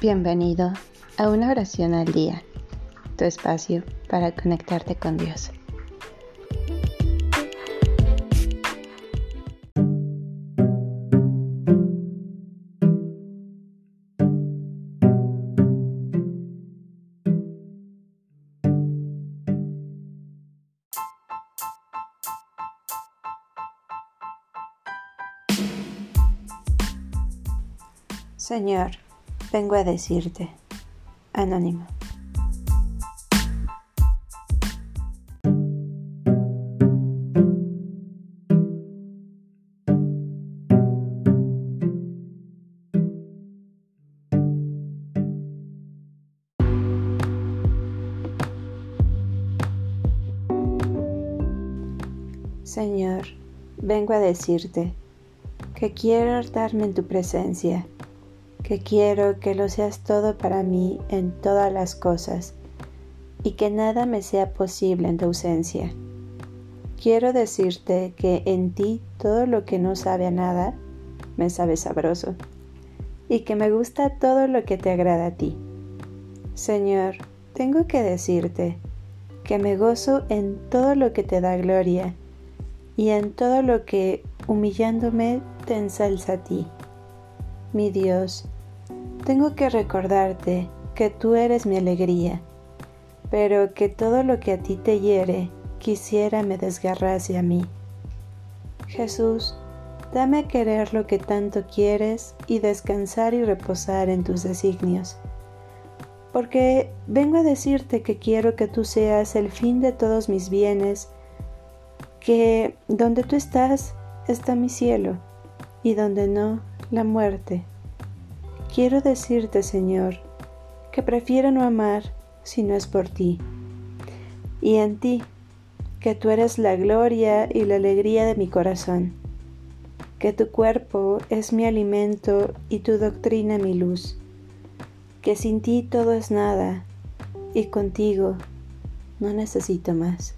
Bienvenido a una oración al día, tu espacio para conectarte con Dios. Señor, vengo a decirte. Anónimo. Señor, vengo a decirte que quiero darme en tu presencia que quiero que lo seas todo para mí en todas las cosas y que nada me sea posible en tu ausencia. Quiero decirte que en ti todo lo que no sabe a nada me sabe sabroso y que me gusta todo lo que te agrada a ti. Señor, tengo que decirte que me gozo en todo lo que te da gloria y en todo lo que, humillándome, te ensalza a ti. Mi Dios, tengo que recordarte que tú eres mi alegría, pero que todo lo que a ti te hiere quisiera me desgarrase a mí. Jesús, dame a querer lo que tanto quieres y descansar y reposar en tus designios. Porque vengo a decirte que quiero que tú seas el fin de todos mis bienes, que donde tú estás está mi cielo y donde no, la muerte. Quiero decirte, Señor, que prefiero no amar si no es por ti, y en ti, que tú eres la gloria y la alegría de mi corazón, que tu cuerpo es mi alimento y tu doctrina mi luz, que sin ti todo es nada, y contigo no necesito más.